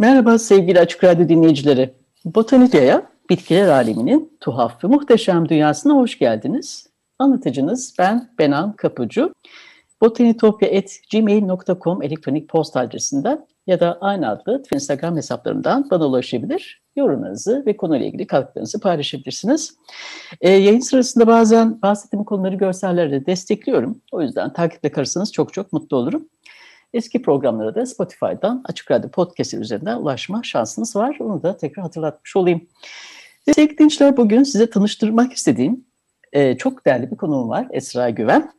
Merhaba sevgili Açık Radyo dinleyicileri. Botanika'ya, bitkiler aleminin tuhaf ve muhteşem dünyasına hoş geldiniz. Anlatıcınız ben Benan Kapıcı. botanitopya.gmail.com elektronik posta adresinden ya da aynı adlı Instagram hesaplarından bana ulaşabilir. Yorumlarınızı ve konuyla ilgili katkılarınızı paylaşabilirsiniz. Ee, yayın sırasında bazen bahsettiğim konuları görsellerle destekliyorum. O yüzden takiple kalırsanız çok çok mutlu olurum. Eski programlara da Spotify'dan Açık Radyo Podcast üzerinden ulaşma şansınız var. Onu da tekrar hatırlatmış olayım. Sevgili dinleyiciler bugün size tanıştırmak istediğim e, çok değerli bir konuğum var. Esra Güven.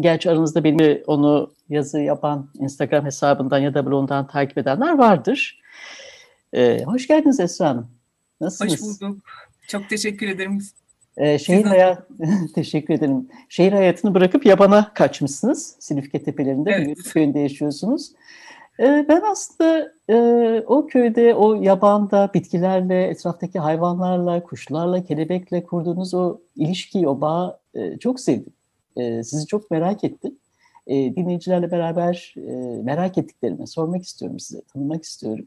Gerçi aranızda benim onu yazı yapan Instagram hesabından ya da blogundan takip edenler vardır. E, hoş geldiniz Esra Hanım. Nasılsınız? Hoş bulduk. Çok teşekkür ederim. Ee, şehir hayat teşekkür ederim. Şehir hayatını bırakıp yabana kaçmışsınız. Silifke tepelerinde evet. bir köyünde yaşıyorsunuz. Ee, ben aslında e, o köyde, o yabanda bitkilerle, etraftaki hayvanlarla, kuşlarla, kelebekle kurduğunuz o ilişkiyi, o bağı e, çok sevdim. E, sizi çok merak ettim. E, dinleyicilerle beraber e, merak ettiklerimi sormak istiyorum size, tanımak istiyorum.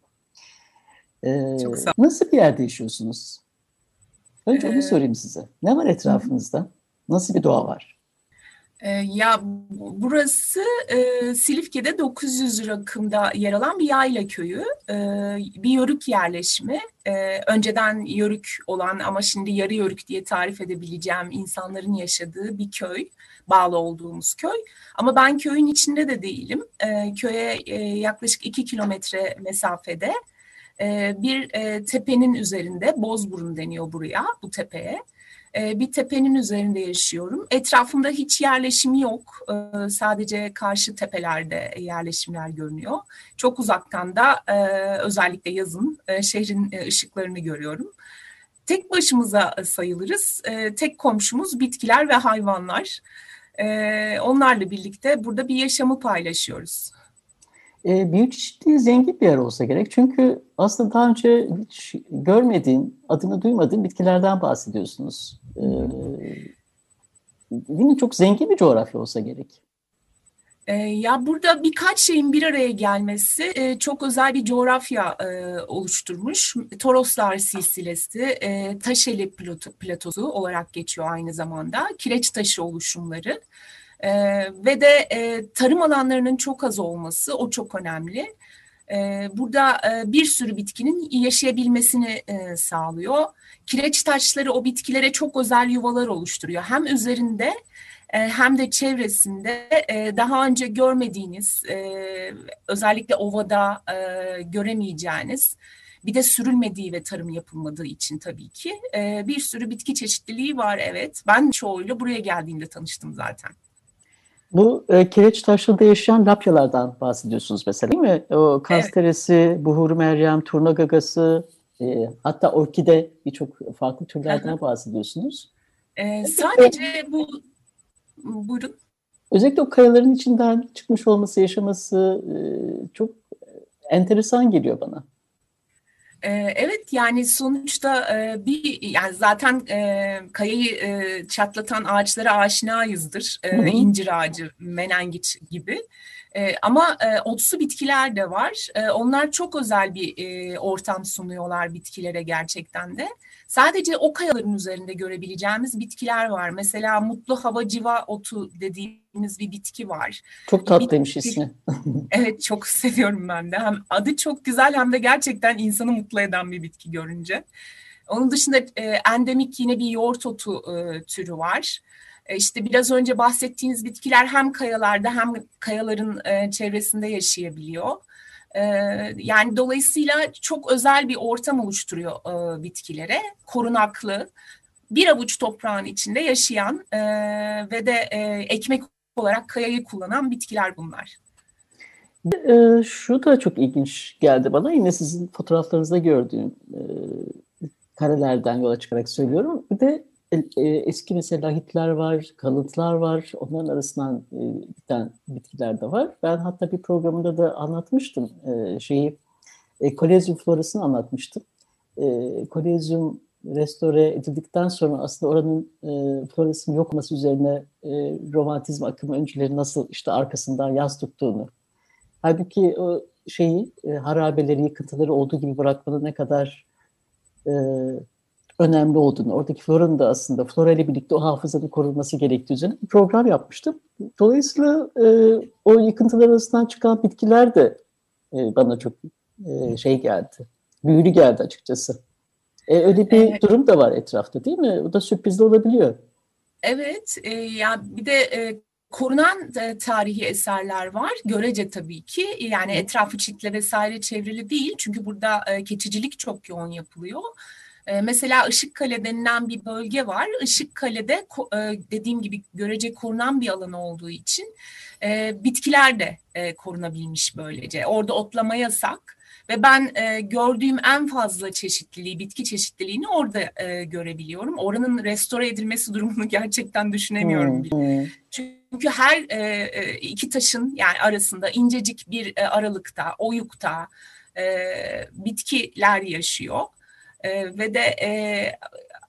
E, çok sağ Nasıl bir yerde yaşıyorsunuz? Önce onu sorayım size. Ne var etrafınızda? Nasıl bir doğa var? Ya burası e, Silifke'de 900 rakımda yer alan bir yayla köyü. E, bir yörük yerleşimi. E, önceden yörük olan ama şimdi yarı yörük diye tarif edebileceğim insanların yaşadığı bir köy. Bağlı olduğumuz köy. Ama ben köyün içinde de değilim. E, köye e, yaklaşık iki kilometre mesafede e, bir e, tepenin üzerinde, Bozburun deniyor buraya, bu tepeye. E, bir tepenin üzerinde yaşıyorum. Etrafımda hiç yerleşim yok. sadece karşı tepelerde yerleşimler görünüyor. Çok uzaktan da özellikle yazın şehrin ışıklarını görüyorum. Tek başımıza sayılırız. tek komşumuz bitkiler ve hayvanlar. onlarla birlikte burada bir yaşamı paylaşıyoruz e, biyoçeşitliği zengin bir yer olsa gerek. Çünkü aslında daha önce hiç görmediğin, adını duymadığın bitkilerden bahsediyorsunuz. E, mi? Çok zengin bir coğrafya olsa gerek. E, ya burada birkaç şeyin bir araya gelmesi e, çok özel bir coğrafya e, oluşturmuş. Toroslar silsilesi, Taşeli platosu olarak geçiyor aynı zamanda. Kireç taşı oluşumları. E, ve de e, tarım alanlarının çok az olması o çok önemli. E, burada e, bir sürü bitkinin yaşayabilmesini e, sağlıyor. Kireç taşları o bitkilere çok özel yuvalar oluşturuyor. Hem üzerinde e, hem de çevresinde e, daha önce görmediğiniz, e, özellikle ovada göremeyeceğiniz, bir de sürülmediği ve tarım yapılmadığı için tabii ki bir sürü bitki çeşitliliği var evet. Ben çoğuyla buraya geldiğimde tanıştım zaten. Bu e, kireç taşlarında yaşayan lapyalardan bahsediyorsunuz mesela değil mi? O kasteresi, evet. buhur meryem, turna gagası, e, hatta orkide birçok farklı türlerden bahsediyorsunuz. E, sadece bu, buyurun. Özellikle o kayaların içinden çıkmış olması, yaşaması e, çok enteresan geliyor bana. Evet yani sonuçta bir yani zaten kayayı çatlatan ağaçlara aşinayızdır. Hı hı. İncir ağacı, menengit gibi. Ama otsu bitkiler de var. Onlar çok özel bir ortam sunuyorlar bitkilere gerçekten de. Sadece o kayaların üzerinde görebileceğimiz bitkiler var. Mesela mutlu hava civa otu dediğimiz bir bitki var. Çok tatlıymış bitki, ismi. evet çok seviyorum ben de. Hem adı çok güzel hem de gerçekten insanı mutlu eden bir bitki görünce. Onun dışında e, endemik yine bir yoğurt otu e, türü var. E, işte biraz önce bahsettiğiniz bitkiler hem kayalarda hem kayaların e, çevresinde yaşayabiliyor. E, yani dolayısıyla çok özel bir ortam oluşturuyor e, bitkilere. Korunaklı, bir avuç toprağın içinde yaşayan e, ve de e, ekmek olarak kayayı kullanan bitkiler bunlar. Şu da çok ilginç geldi bana. Yine sizin fotoğraflarınızda gördüğüm karelerden yola çıkarak söylüyorum. Bir de eski mesela Hitler var, kalıntılar var. Onların arasından e, biten bitkiler de var. Ben hatta bir programında da anlatmıştım e, şeyi. E, kolezyum florasını anlatmıştım. E, kolezyum restore edildikten sonra aslında oranın e, florasının yok olması üzerine e, romantizm akımı öncüleri nasıl işte arkasından yaz tuttuğunu. Halbuki o şeyi, e, harabeleri, yıkıntıları olduğu gibi bırakmanın ne kadar e, önemli olduğunu, oradaki floranın da aslında flora ile birlikte o hafızanın korunması gerektiği üzerine bir program yapmıştım. Dolayısıyla e, o yıkıntılar arasından çıkan bitkiler de e, bana çok e, şey geldi, büyülü geldi açıkçası. E, öyle bir evet. durum da var etrafta değil mi? O da sürprizli olabiliyor. Evet, e, ya bir de e, korunan e, tarihi eserler var. Görece tabii ki. Yani etrafı çitle vesaire çevrili değil. Çünkü burada e, keçicilik çok yoğun yapılıyor. E, mesela Işıkkale denilen bir bölge var. Işıkkale'de e, dediğim gibi görece korunan bir alan olduğu için e, bitkiler de e, korunabilmiş böylece. Orada otlama yasak. Ve ben e, gördüğüm en fazla çeşitliliği, bitki çeşitliliğini orada e, görebiliyorum. Oranın restore edilmesi durumunu gerçekten düşünemiyorum. Hmm. Çünkü her e, e, iki taşın yani arasında incecik bir e, aralıkta, oyukta e, bitkiler yaşıyor. E, ve de e,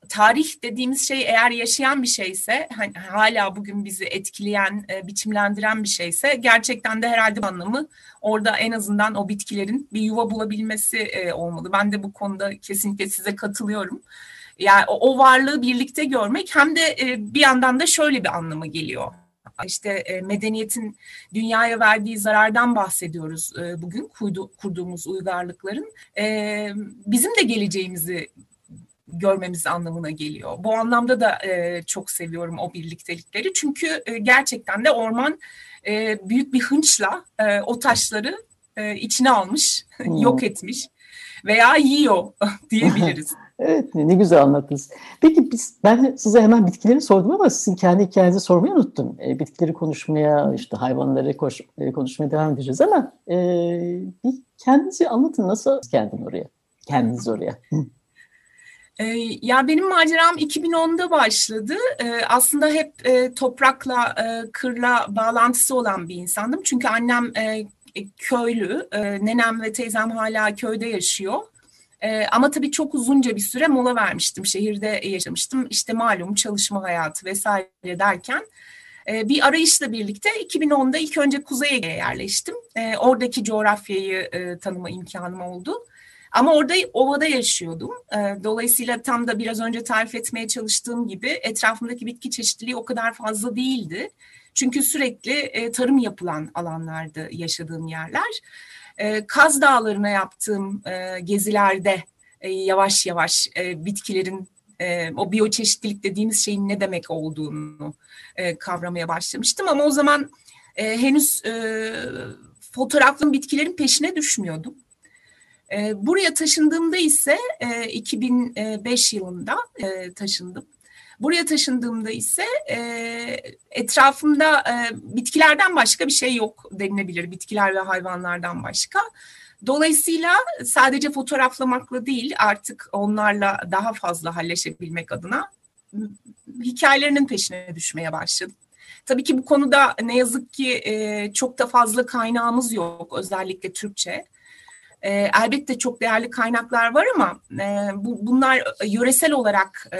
tarih dediğimiz şey eğer yaşayan bir şeyse, hani hala bugün bizi etkileyen, e, biçimlendiren bir şeyse gerçekten de herhalde anlamı orada en azından o bitkilerin bir yuva bulabilmesi e, olmalı. Ben de bu konuda kesinlikle size katılıyorum. Yani o, o varlığı birlikte görmek hem de e, bir yandan da şöyle bir anlamı geliyor. İşte e, medeniyetin dünyaya verdiği zarardan bahsediyoruz e, bugün kurdu, kurduğumuz uygarlıkların. E, bizim de geleceğimizi görmemiz anlamına geliyor. Bu anlamda da e, çok seviyorum o birliktelikleri. Çünkü e, gerçekten de orman e, büyük bir hınçla e, o taşları e, içine almış, hmm. yok etmiş veya yiyor diyebiliriz. Evet ne, güzel anlattınız. Peki biz ben size hemen bitkileri sordum ama sizin kendi hikayenizi sormayı unuttum. E, bitkileri konuşmaya, işte hayvanları koş, e, konuşmaya devam edeceğiz ama e, bir kendinizi anlatın nasıl kendin oraya, kendiniz oraya. Ee, ya benim maceram 2010'da başladı. Ee, aslında hep e, toprakla, e, kırla bağlantısı olan bir insandım. Çünkü annem e, köylü, nenem ve teyzem hala köyde yaşıyor. Ama tabii çok uzunca bir süre mola vermiştim. Şehirde yaşamıştım. İşte malum çalışma hayatı vesaire derken bir arayışla birlikte 2010'da ilk önce Kuzey Ege'ye yerleştim. Oradaki coğrafyayı tanıma imkanım oldu. Ama orada ovada yaşıyordum. Dolayısıyla tam da biraz önce tarif etmeye çalıştığım gibi etrafımdaki bitki çeşitliliği o kadar fazla değildi. Çünkü sürekli e, tarım yapılan alanlarda yaşadığım yerler. Ee, Kaz Dağları'na yaptığım e, gezilerde e, yavaş yavaş bitkilerin o biyoçeşitlilik dediğimiz şeyin ne demek olduğunu kavramaya başlamıştım. Ama o zaman henüz fotoğraflı bitkilerin peşine düşmüyordum. E, buraya taşındığımda ise e, 2005 yılında e, taşındım. Buraya taşındığımda ise e, etrafımda e, bitkilerden başka bir şey yok denilebilir. Bitkiler ve hayvanlardan başka. Dolayısıyla sadece fotoğraflamakla değil artık onlarla daha fazla halleşebilmek adına hikayelerinin peşine düşmeye başladım. Tabii ki bu konuda ne yazık ki e, çok da fazla kaynağımız yok özellikle Türkçe. E, elbette çok değerli kaynaklar var ama e, bu, bunlar yöresel olarak e,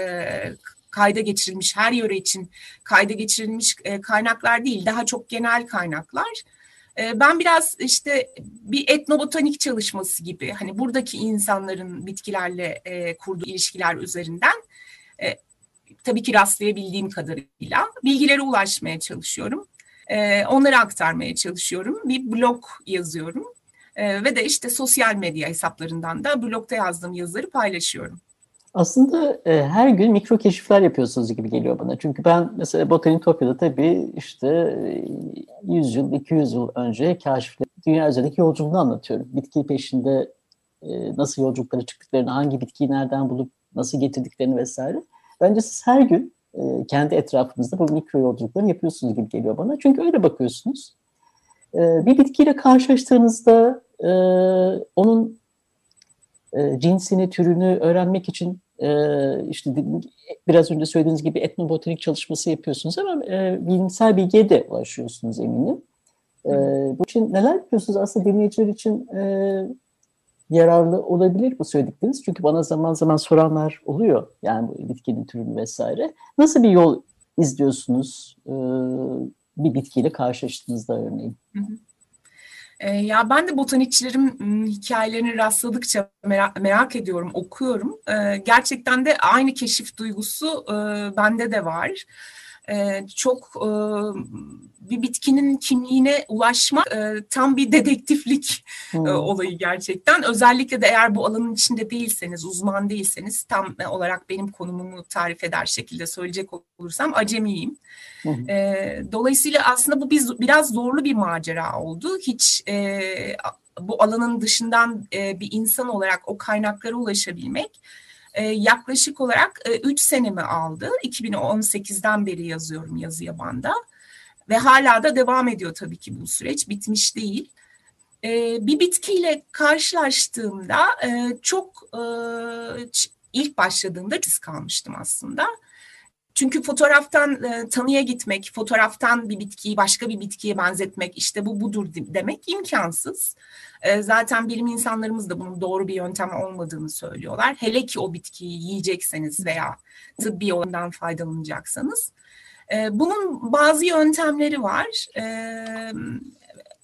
kayda geçirilmiş, her yöre için kayda geçirilmiş e, kaynaklar değil, daha çok genel kaynaklar. E, ben biraz işte bir etnobotanik çalışması gibi, hani buradaki insanların bitkilerle e, kurduğu ilişkiler üzerinden e, tabii ki rastlayabildiğim kadarıyla bilgilere ulaşmaya çalışıyorum. E, onları aktarmaya çalışıyorum. Bir blog yazıyorum. Ve de işte sosyal medya hesaplarından da blogda yazdığım yazıları paylaşıyorum. Aslında e, her gün mikro keşifler yapıyorsunuz gibi geliyor bana. Çünkü ben mesela Botanitopya'da tabii işte 100 yıl, 200 yıl önce keşifler dünya üzerindeki yolculuğunu anlatıyorum. Bitki peşinde e, nasıl yolculuklara çıktıklarını, hangi bitkiyi nereden bulup nasıl getirdiklerini vesaire. Bence siz her gün e, kendi etrafınızda bu mikro yolculukları yapıyorsunuz gibi geliyor bana. Çünkü öyle bakıyorsunuz. E, bir bitkiyle karşılaştığınızda e, onun e, cinsini, türünü öğrenmek için e, işte biraz önce söylediğiniz gibi etnobotanik çalışması yapıyorsunuz ama e, bilimsel bilgiye de ulaşıyorsunuz eminim. E, bu için neler yapıyorsunuz? Aslında dinleyiciler için e, yararlı olabilir bu söyledikleriniz. Çünkü bana zaman zaman soranlar oluyor. Yani bu bitkinin türünü vesaire. Nasıl bir yol izliyorsunuz e, bir bitkiyle karşılaştığınızda örneğin? Hı hı. E, ya ben de botanikçilerin hikayelerini rastladıkça merak, merak ediyorum, okuyorum. E, gerçekten de aynı keşif duygusu bende de var. E, çok e, bir bitkinin kimliğine ulaşmak e, tam bir dedektiflik hmm. e, olayı gerçekten. Özellikle de eğer bu alanın içinde değilseniz, uzman değilseniz tam olarak benim konumumu tarif eder şekilde söyleyecek olursam acemiyim. Hmm. E, dolayısıyla aslında bu biz biraz zorlu bir macera oldu. Hiç e, bu alanın dışından e, bir insan olarak o kaynaklara ulaşabilmek e, yaklaşık olarak 3 e, senemi aldı. 2018'den beri yazıyorum yazı yabanda ve hala da devam ediyor tabii ki bu süreç bitmiş değil. E, bir bitkiyle karşılaştığımda e, çok e, ilk başladığımda kalmıştım aslında. Çünkü fotoğraftan e, tanıya gitmek, fotoğraftan bir bitkiyi başka bir bitkiye benzetmek işte bu budur demek imkansız. E, zaten bilim insanlarımız da bunun doğru bir yöntem olmadığını söylüyorlar. Hele ki o bitkiyi yiyecekseniz veya tıbbi yoldan faydalanacaksanız. E, bunun bazı yöntemleri var. E,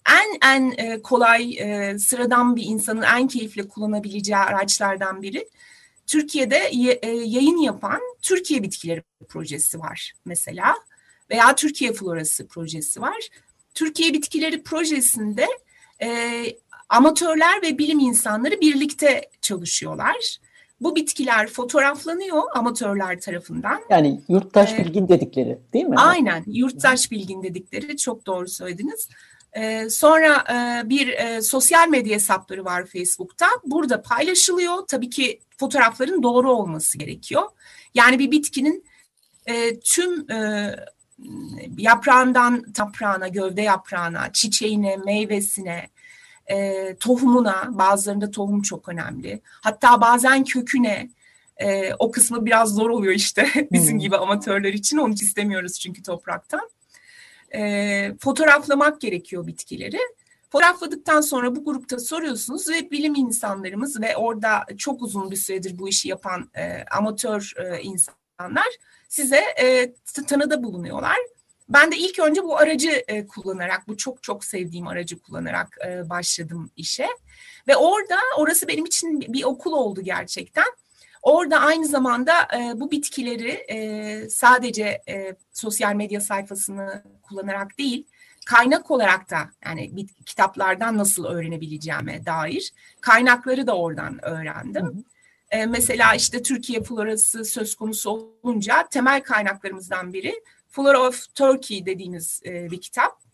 en en kolay sıradan bir insanın en keyifli kullanabileceği araçlardan biri Türkiye'de yayın yapan Türkiye Bitkileri projesi var mesela veya Türkiye Florası projesi var. Türkiye Bitkileri projesinde amatörler ve bilim insanları birlikte çalışıyorlar. Bu bitkiler fotoğraflanıyor amatörler tarafından. Yani yurttaş ee, bilgin dedikleri değil mi? Aynen yurttaş bilgin dedikleri çok doğru söylediniz. Ee, sonra e, bir e, sosyal medya hesapları var Facebook'ta. Burada paylaşılıyor. Tabii ki fotoğrafların doğru olması gerekiyor. Yani bir bitkinin e, tüm e, yaprağından yaprağına, gövde yaprağına, çiçeğine, meyvesine, e, tohumuna, bazılarında tohum çok önemli. Hatta bazen köküne, e, o kısmı biraz zor oluyor işte bizim hmm. gibi amatörler için. Onu hiç istemiyoruz çünkü topraktan. E, fotoğraflamak gerekiyor bitkileri. Fotoğrafladıktan sonra bu grupta soruyorsunuz ve bilim insanlarımız ve orada çok uzun bir süredir bu işi yapan e, amatör e, insanlar size e, tanıda bulunuyorlar. Ben de ilk önce bu aracı e, kullanarak, bu çok çok sevdiğim aracı kullanarak e, başladım işe. Ve orada, orası benim için bir okul oldu gerçekten. Orada aynı zamanda e, bu bitkileri e, sadece e, sosyal medya sayfasını kullanarak değil, kaynak olarak da yani bir, kitaplardan nasıl öğrenebileceğime dair kaynakları da oradan öğrendim. Hı hı. E, mesela işte Türkiye florası söz konusu olunca temel kaynaklarımızdan biri Flora of Turkey dediğimiz e, bir kitap.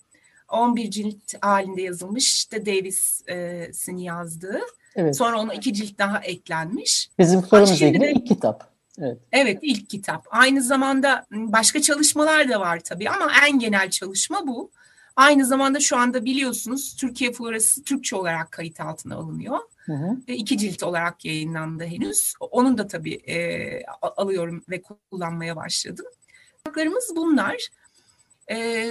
11 cilt halinde yazılmış. İşte Davis'in yazdığı. Evet. Sonra ona iki cilt daha eklenmiş. Bizim floramızla ilgili ilk kitap. Evet. evet ilk kitap. Aynı zamanda başka çalışmalar da var tabii ama en genel çalışma bu. Aynı zamanda şu anda biliyorsunuz Türkiye Florası Türkçe olarak kayıt altına alınıyor. Hı hı. E, iki cilt olarak yayınlandı henüz. Onun da tabii e, alıyorum ve kullanmaya başladım. Haklarımız bunlar. E,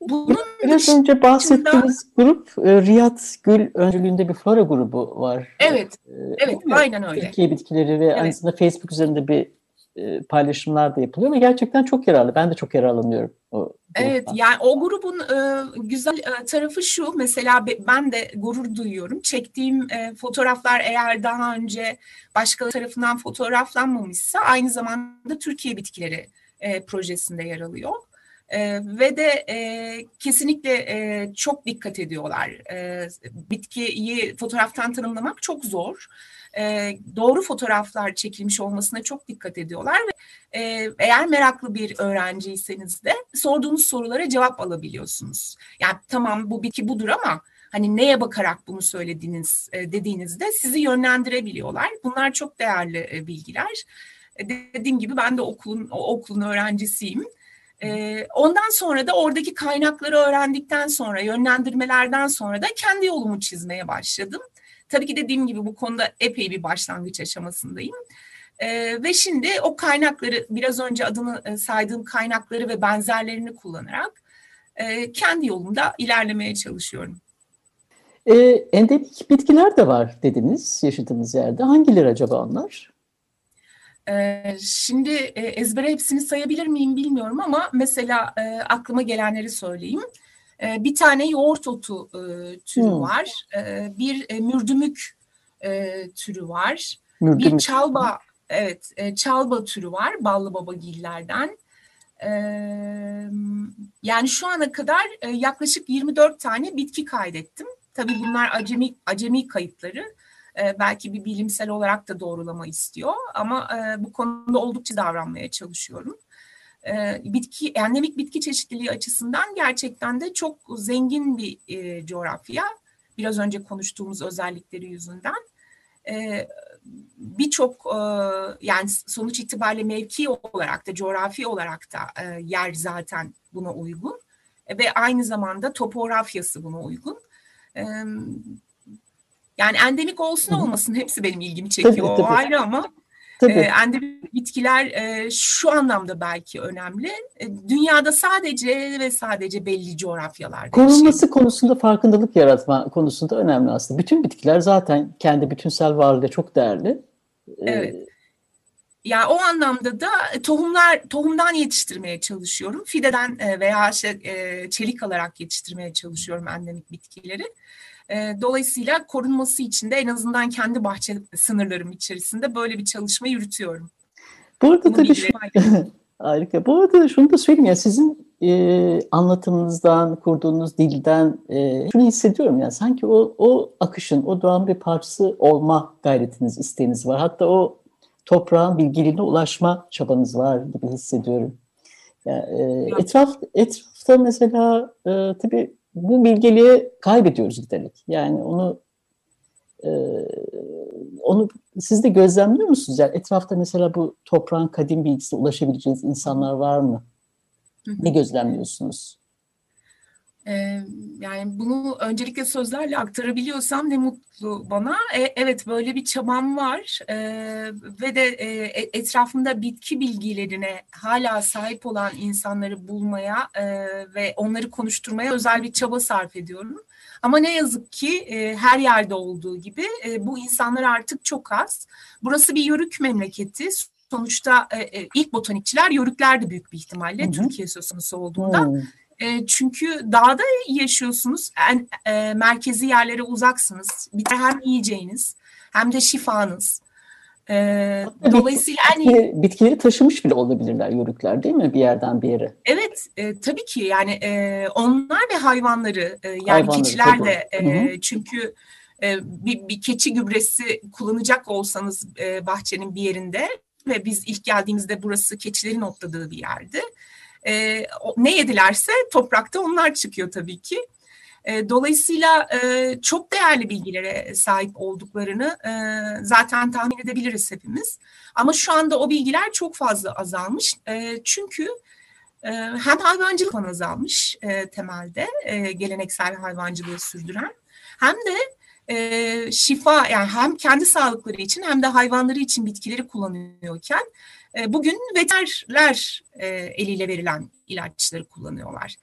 bunun Biraz önce bahsettiğiniz dışında, grup e, Riyad Gül öncülüğünde bir flora grubu var. Evet, e, evet aynen öyle. Türkiye bitkileri ve evet. aynı zamanda Facebook üzerinde bir e, paylaşımlar da yapılıyor ve gerçekten çok yararlı. Ben de çok yararlanıyorum. O evet yani o grubun e, güzel e, tarafı şu mesela ben de gurur duyuyorum. Çektiğim e, fotoğraflar eğer daha önce başka tarafından fotoğraflanmamışsa aynı zamanda Türkiye bitkileri e, projesinde yer alıyor. E, ve de e, kesinlikle e, çok dikkat ediyorlar. E, bitkiyi fotoğraftan tanımlamak çok zor. E, doğru fotoğraflar çekilmiş olmasına çok dikkat ediyorlar ve e, eğer meraklı bir öğrenciyseniz de sorduğunuz sorulara cevap alabiliyorsunuz. Yani tamam bu bitki budur ama hani neye bakarak bunu söylediğiniz e, dediğinizde sizi yönlendirebiliyorlar. Bunlar çok değerli e, bilgiler. Dediğim gibi ben de okulun okulun öğrencisiyim. E, ondan sonra da oradaki kaynakları öğrendikten sonra, yönlendirmelerden sonra da kendi yolumu çizmeye başladım. Tabii ki dediğim gibi bu konuda epey bir başlangıç aşamasındayım. E, ve şimdi o kaynakları biraz önce adını e, saydığım kaynakları ve benzerlerini kullanarak e, kendi yolumda ilerlemeye çalışıyorum. E, endemik bitkiler de var dediniz yaşadığınız yerde. Hangileri acaba onlar? E, şimdi e, ezbere hepsini sayabilir miyim bilmiyorum ama mesela e, aklıma gelenleri söyleyeyim. E, bir tane yoğurt otu e, türü hmm. var. E, bir mürdümük türü var. Mürdümük. Bir çalba Evet, çalba türü var ballı babagillerden. Yani şu ana kadar yaklaşık 24 tane bitki kaydettim. Tabii bunlar acemi acemi kayıtları. E, belki bir bilimsel olarak da doğrulama istiyor ama e, bu konuda oldukça davranmaya çalışıyorum. E, bitki endemik bitki çeşitliliği açısından gerçekten de çok zengin bir e, coğrafya. Biraz önce konuştuğumuz özellikleri yüzünden. Birçok yani sonuç itibariyle mevki olarak da coğrafi olarak da yer zaten buna uygun ve aynı zamanda topografyası buna uygun. Yani endemik olsun olmasın hepsi benim ilgimi çekiyor tabii, tabii. o ayrı ama Tabii. E, endemik bitkiler e, şu anlamda belki önemli. E, dünyada sadece ve sadece belli coğrafyalarda. Korunması şey. konusunda farkındalık yaratma konusunda önemli aslında. Bütün bitkiler zaten kendi bütünsel varlığı çok değerli. Evet. Yani o anlamda da tohumlar tohumdan yetiştirmeye çalışıyorum. Fideden veya şey, çelik alarak yetiştirmeye çalışıyorum endemik bitkileri. E, dolayısıyla korunması için de en azından kendi bahçe sınırlarım içerisinde böyle bir çalışma yürütüyorum. Bu arada tabii şu, harika. Bu arada şunu da söyleyeyim ya sizin e, anlatımınızdan, kurduğunuz dilden e, şunu hissediyorum ya sanki o, o akışın, o doğan bir parçası olma gayretiniz, isteğiniz var. Hatta o toprağın bilgiliğine ulaşma çabanız var gibi hissediyorum. Yani, e, etraf, etrafta mesela e, tabii bu bilgeliği kaybediyoruz giderek. Yani onu e, onu siz de gözlemliyor musunuz? Yani etrafta mesela bu toprağın kadim bilgisine ulaşabileceğiniz insanlar var mı? Ne gözlemliyorsunuz? Yani bunu öncelikle sözlerle aktarabiliyorsam ne mutlu bana. E, evet böyle bir çabam var e, ve de e, etrafımda bitki bilgilerine hala sahip olan insanları bulmaya e, ve onları konuşturmaya özel bir çaba sarf ediyorum. Ama ne yazık ki e, her yerde olduğu gibi e, bu insanlar artık çok az. Burası bir yörük memleketi sonuçta e, ilk botanikçiler yörüklerdi büyük bir ihtimalle Hı-hı. Türkiye söz konusu olduğunda. Hı-hı. E, çünkü dağda yaşıyorsunuz, en, e, merkezi yerlere uzaksınız. Bir de hem yiyeceğiniz hem de şifanız. E, dolayısıyla en iyi... Bitkileri taşımış bile olabilirler yörükler değil mi bir yerden bir yere? Evet, e, tabii ki yani e, onlar ve hayvanları, e, yani hayvanları, keçiler tabii. de e, çünkü e, bir, bir keçi gübresi kullanacak olsanız e, bahçenin bir yerinde ve biz ilk geldiğimizde burası keçilerin otladığı bir yerdi e, ne yedilerse toprakta onlar çıkıyor tabii ki. E, dolayısıyla e, çok değerli bilgilere sahip olduklarını e, zaten tahmin edebiliriz hepimiz. Ama şu anda o bilgiler çok fazla azalmış. E, çünkü e, hem hayvancılık azalmış e, temelde e, geleneksel hayvancılığı sürdüren hem de e, şifa yani hem kendi sağlıkları için hem de hayvanları için bitkileri kullanıyorken bugün veterler e, eliyle verilen ilaçları kullanıyorlar.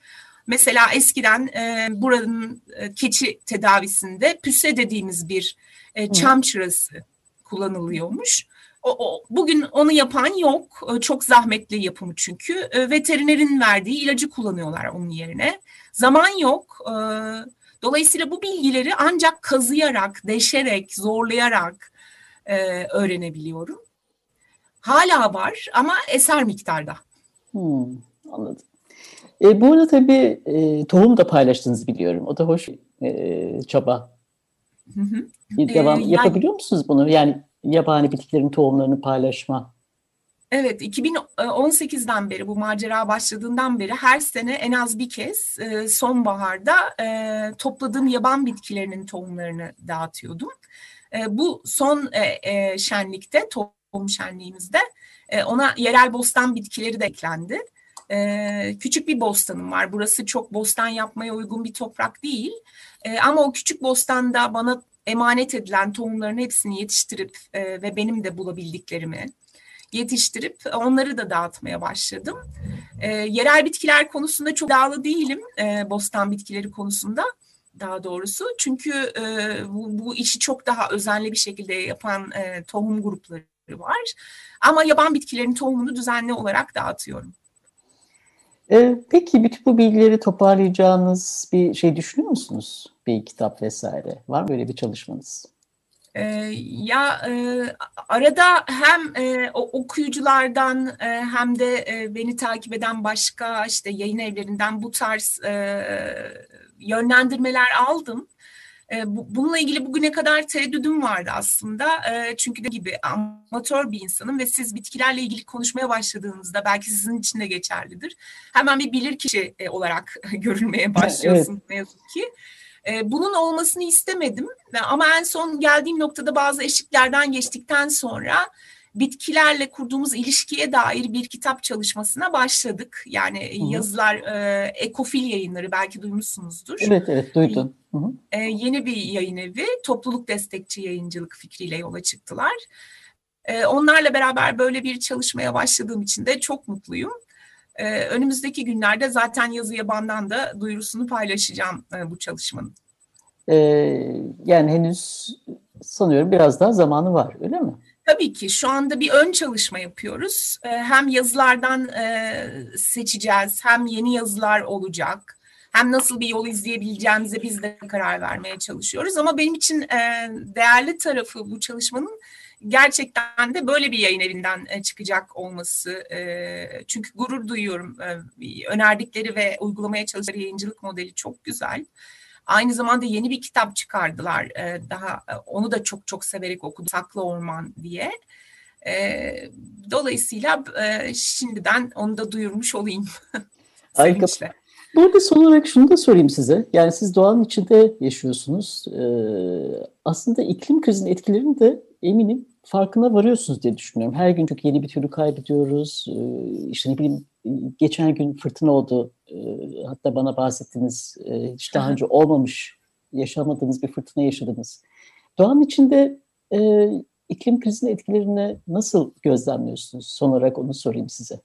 Mesela eskiden e, buranın e, keçi tedavisinde püse dediğimiz bir e, çam çırası kullanılıyormuş. O, o, bugün onu yapan yok. E, çok zahmetli yapımı çünkü. E, veterinerin verdiği ilacı kullanıyorlar onun yerine. Zaman yok. E, dolayısıyla bu bilgileri ancak kazıyarak, deşerek, zorlayarak e, öğrenebiliyorum. Hala var ama eser miktarda. Hmm, anladım. E, bu arada tabii e, tohum da paylaştınız biliyorum. O da hoş e, çaba. Hı hı. Devam ee, yani, yapabiliyor musunuz bunu? Yani yabani bitkilerin tohumlarını paylaşma. Evet, 2018'den beri bu macera başladığından beri her sene en az bir kez e, sonbaharda e, topladığım yaban bitkilerinin tohumlarını dağıtıyordum. E, bu son şenlikte, tohum şenliğimizde ona yerel bostan bitkileri de eklendi. Küçük bir bostanım var. Burası çok bostan yapmaya uygun bir toprak değil. Ama o küçük bostanda bana emanet edilen tohumların hepsini yetiştirip ve benim de bulabildiklerimi yetiştirip onları da dağıtmaya başladım. E, yerel bitkiler konusunda çok iddialı değilim e, bostan bitkileri konusunda daha doğrusu. Çünkü e, bu, bu işi çok daha özenli bir şekilde yapan e, tohum grupları var. Ama yaban bitkilerin tohumunu düzenli olarak dağıtıyorum. E, peki bütün bu bilgileri toparlayacağınız bir şey düşünüyor musunuz? Bir kitap vesaire. Var mı böyle bir çalışmanız? Ee, ya e, arada hem e, okuyuculardan e, hem de e, beni takip eden başka işte yayın evlerinden bu tarz e, yönlendirmeler aldım. E, bu, bununla ilgili bugüne kadar tereddüdüm vardı aslında. E, çünkü de gibi amatör bir insanım ve siz bitkilerle ilgili konuşmaya başladığınızda belki sizin için de geçerlidir. Hemen bir bilirkişi e, olarak görülmeye başlıyorsunuz evet. ne yazık ki. E, bunun olmasını istemedim ama en son geldiğim noktada bazı eşiklerden geçtikten sonra bitkilerle kurduğumuz ilişkiye dair bir kitap çalışmasına başladık. Yani Hı-hı. yazılar e, Ekofil yayınları belki duymuşsunuzdur. Evet evet duydum. E, yeni bir yayın evi topluluk destekçi yayıncılık fikriyle yola çıktılar. E, onlarla beraber böyle bir çalışmaya başladığım için de çok mutluyum. Ee, önümüzdeki günlerde zaten yazı yabandan da duyurusunu paylaşacağım e, bu çalışmanın. Ee, yani henüz sanıyorum biraz daha zamanı var öyle mi? Tabii ki şu anda bir ön çalışma yapıyoruz. Hem yazılardan e, seçeceğiz hem yeni yazılar olacak. Hem nasıl bir yol izleyebileceğimize biz de karar vermeye çalışıyoruz. Ama benim için e, değerli tarafı bu çalışmanın gerçekten de böyle bir yayın evinden e, çıkacak olması. E, çünkü gurur duyuyorum. E, önerdikleri ve uygulamaya çalıştıkları yayıncılık modeli çok güzel. Aynı zamanda yeni bir kitap çıkardılar. Daha onu da çok çok severek okudum. Saklı Orman diye. Dolayısıyla şimdiden onu da duyurmuş olayım. Harika. Burada son olarak şunu da sorayım size. Yani siz doğanın içinde yaşıyorsunuz. Ee, aslında iklim krizinin etkilerini de eminim farkına varıyorsunuz diye düşünüyorum. Her gün çok yeni bir türlü kaybediyoruz. Ee, işte ne bileyim geçen gün fırtına oldu. Ee, hatta bana bahsettiniz. Ee, hiç daha önce olmamış, yaşamadığınız bir fırtına yaşadınız. Doğanın içinde e, iklim krizinin etkilerini nasıl gözlemliyorsunuz? Son olarak onu sorayım size.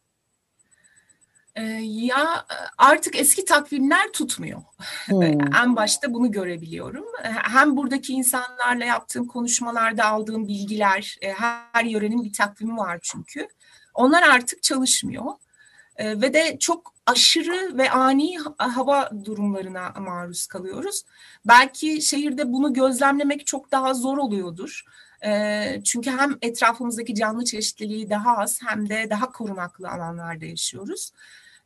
Ee, ya artık eski takvimler tutmuyor. Hmm. en başta bunu görebiliyorum. Hem buradaki insanlarla yaptığım konuşmalarda aldığım bilgiler, e, her yörenin bir takvimi var çünkü. Onlar artık çalışmıyor. Ee, ve de çok aşırı ve ani hava durumlarına maruz kalıyoruz. Belki şehirde bunu gözlemlemek çok daha zor oluyordur. Ee, çünkü hem etrafımızdaki canlı çeşitliliği daha az hem de daha korunaklı alanlarda yaşıyoruz.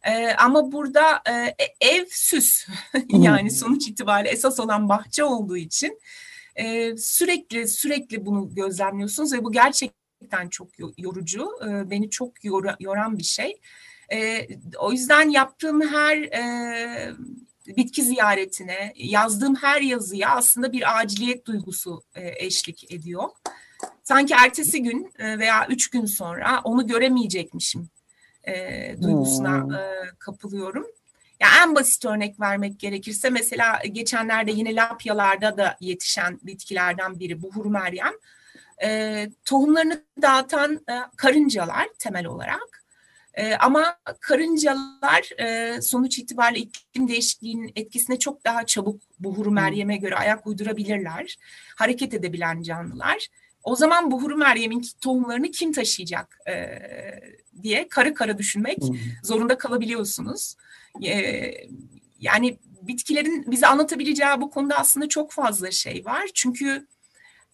Ee, ama burada e, e ev süs yani sonuç itibariyle esas olan bahçe olduğu için e, sürekli sürekli bunu gözlemliyorsunuz ve bu gerçekten çok yorucu, e, beni çok yor, yoran bir şey. E, o yüzden yaptığım her e, bitki ziyaretine, yazdığım her yazıya aslında bir aciliyet duygusu e, eşlik ediyor. Sanki ertesi gün e, veya üç gün sonra onu göremeyecekmişim e, duygusuna hmm. e, kapılıyorum. Ya en basit örnek vermek gerekirse mesela geçenlerde yine lapyalarda da yetişen bitkilerden biri buhur meryem. E, tohumlarını dağıtan e, karıncalar temel olarak. E, ama karıncalar e, sonuç itibariyle iklim değişikliğinin etkisine çok daha çabuk buhuru Meryem'e göre ayak uydurabilirler. Hareket edebilen canlılar. O zaman buhuru Meryem'in tohumlarını kim taşıyacak e, diye karı karı düşünmek zorunda kalabiliyorsunuz. E, yani bitkilerin bize anlatabileceği bu konuda aslında çok fazla şey var. Çünkü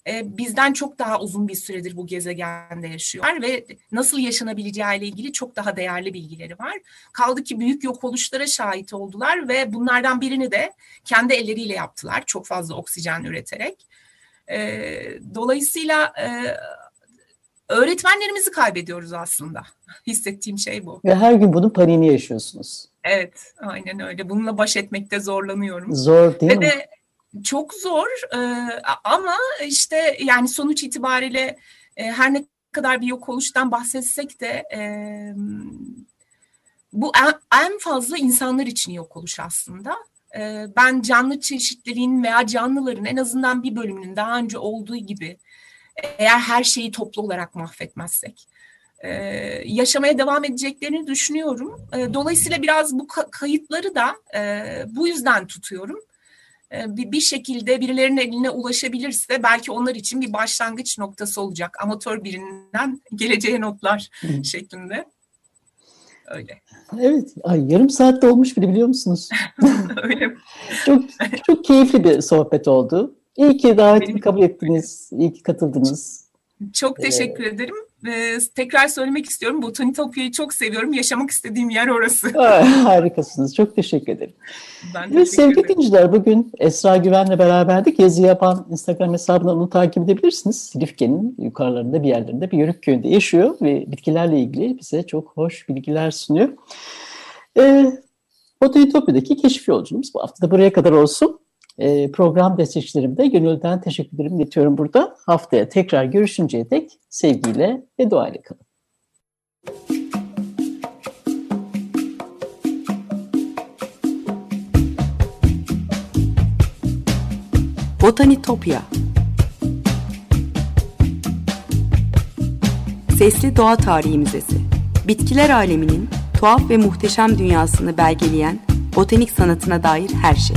e, bizden çok daha uzun bir süredir bu gezegende yaşıyorlar ve nasıl yaşanabileceğiyle ilgili çok daha değerli bilgileri var. Kaldı ki büyük yok oluşlara şahit oldular ve bunlardan birini de kendi elleriyle yaptılar çok fazla oksijen üreterek. E, dolayısıyla e, öğretmenlerimizi kaybediyoruz aslında. Hissettiğim şey bu. Ve her gün bunun paniğini yaşıyorsunuz. Evet, aynen öyle. Bununla baş etmekte zorlanıyorum. Zor değil Ve mi? de çok zor e, ama işte yani sonuç itibariyle e, her ne kadar bir yok oluştan bahsetsek de e, bu en, en fazla insanlar için yok oluş aslında. E, ben canlı çeşitliliğin veya canlıların en azından bir bölümünün daha önce olduğu gibi eğer her şeyi toplu olarak mahvetmezsek e, yaşamaya devam edeceklerini düşünüyorum. E, dolayısıyla biraz bu kayıtları da e, bu yüzden tutuyorum. Bir, şekilde birilerinin eline ulaşabilirse belki onlar için bir başlangıç noktası olacak. Amatör birinden geleceğe notlar şeklinde. Öyle. Evet, ay yarım saatte olmuş bile biliyor musunuz? Öyle. çok çok keyifli bir sohbet oldu. İyi ki davetimi kabul ettiniz, iyi ki katıldınız. Çok teşekkür ee, ederim. Ee, tekrar söylemek istiyorum. Botanitopya'yı çok seviyorum. Yaşamak istediğim yer orası. harikasınız. Çok teşekkür ederim. Ben evet, sevgili dinleyiciler bugün Esra Güven'le beraberdik. Yazı yapan Instagram hesabından onu takip edebilirsiniz. Silifke'nin yukarılarında bir yerlerinde bir yörük köyünde yaşıyor ve bitkilerle ilgili bize çok hoş bilgiler sunuyor. Ee, Botanitopya'daki keşif yolculuğumuz bu hafta da buraya kadar olsun. Ee, program destekçilerim de gönülden teşekkürlerimi iletiyorum burada. Haftaya tekrar görüşünceye dek sevgiyle ve duayla kalın. Botanitopya Sesli Doğa Tarihi Müzesi Bitkiler aleminin tuhaf ve muhteşem dünyasını belgeleyen botanik sanatına dair her şey.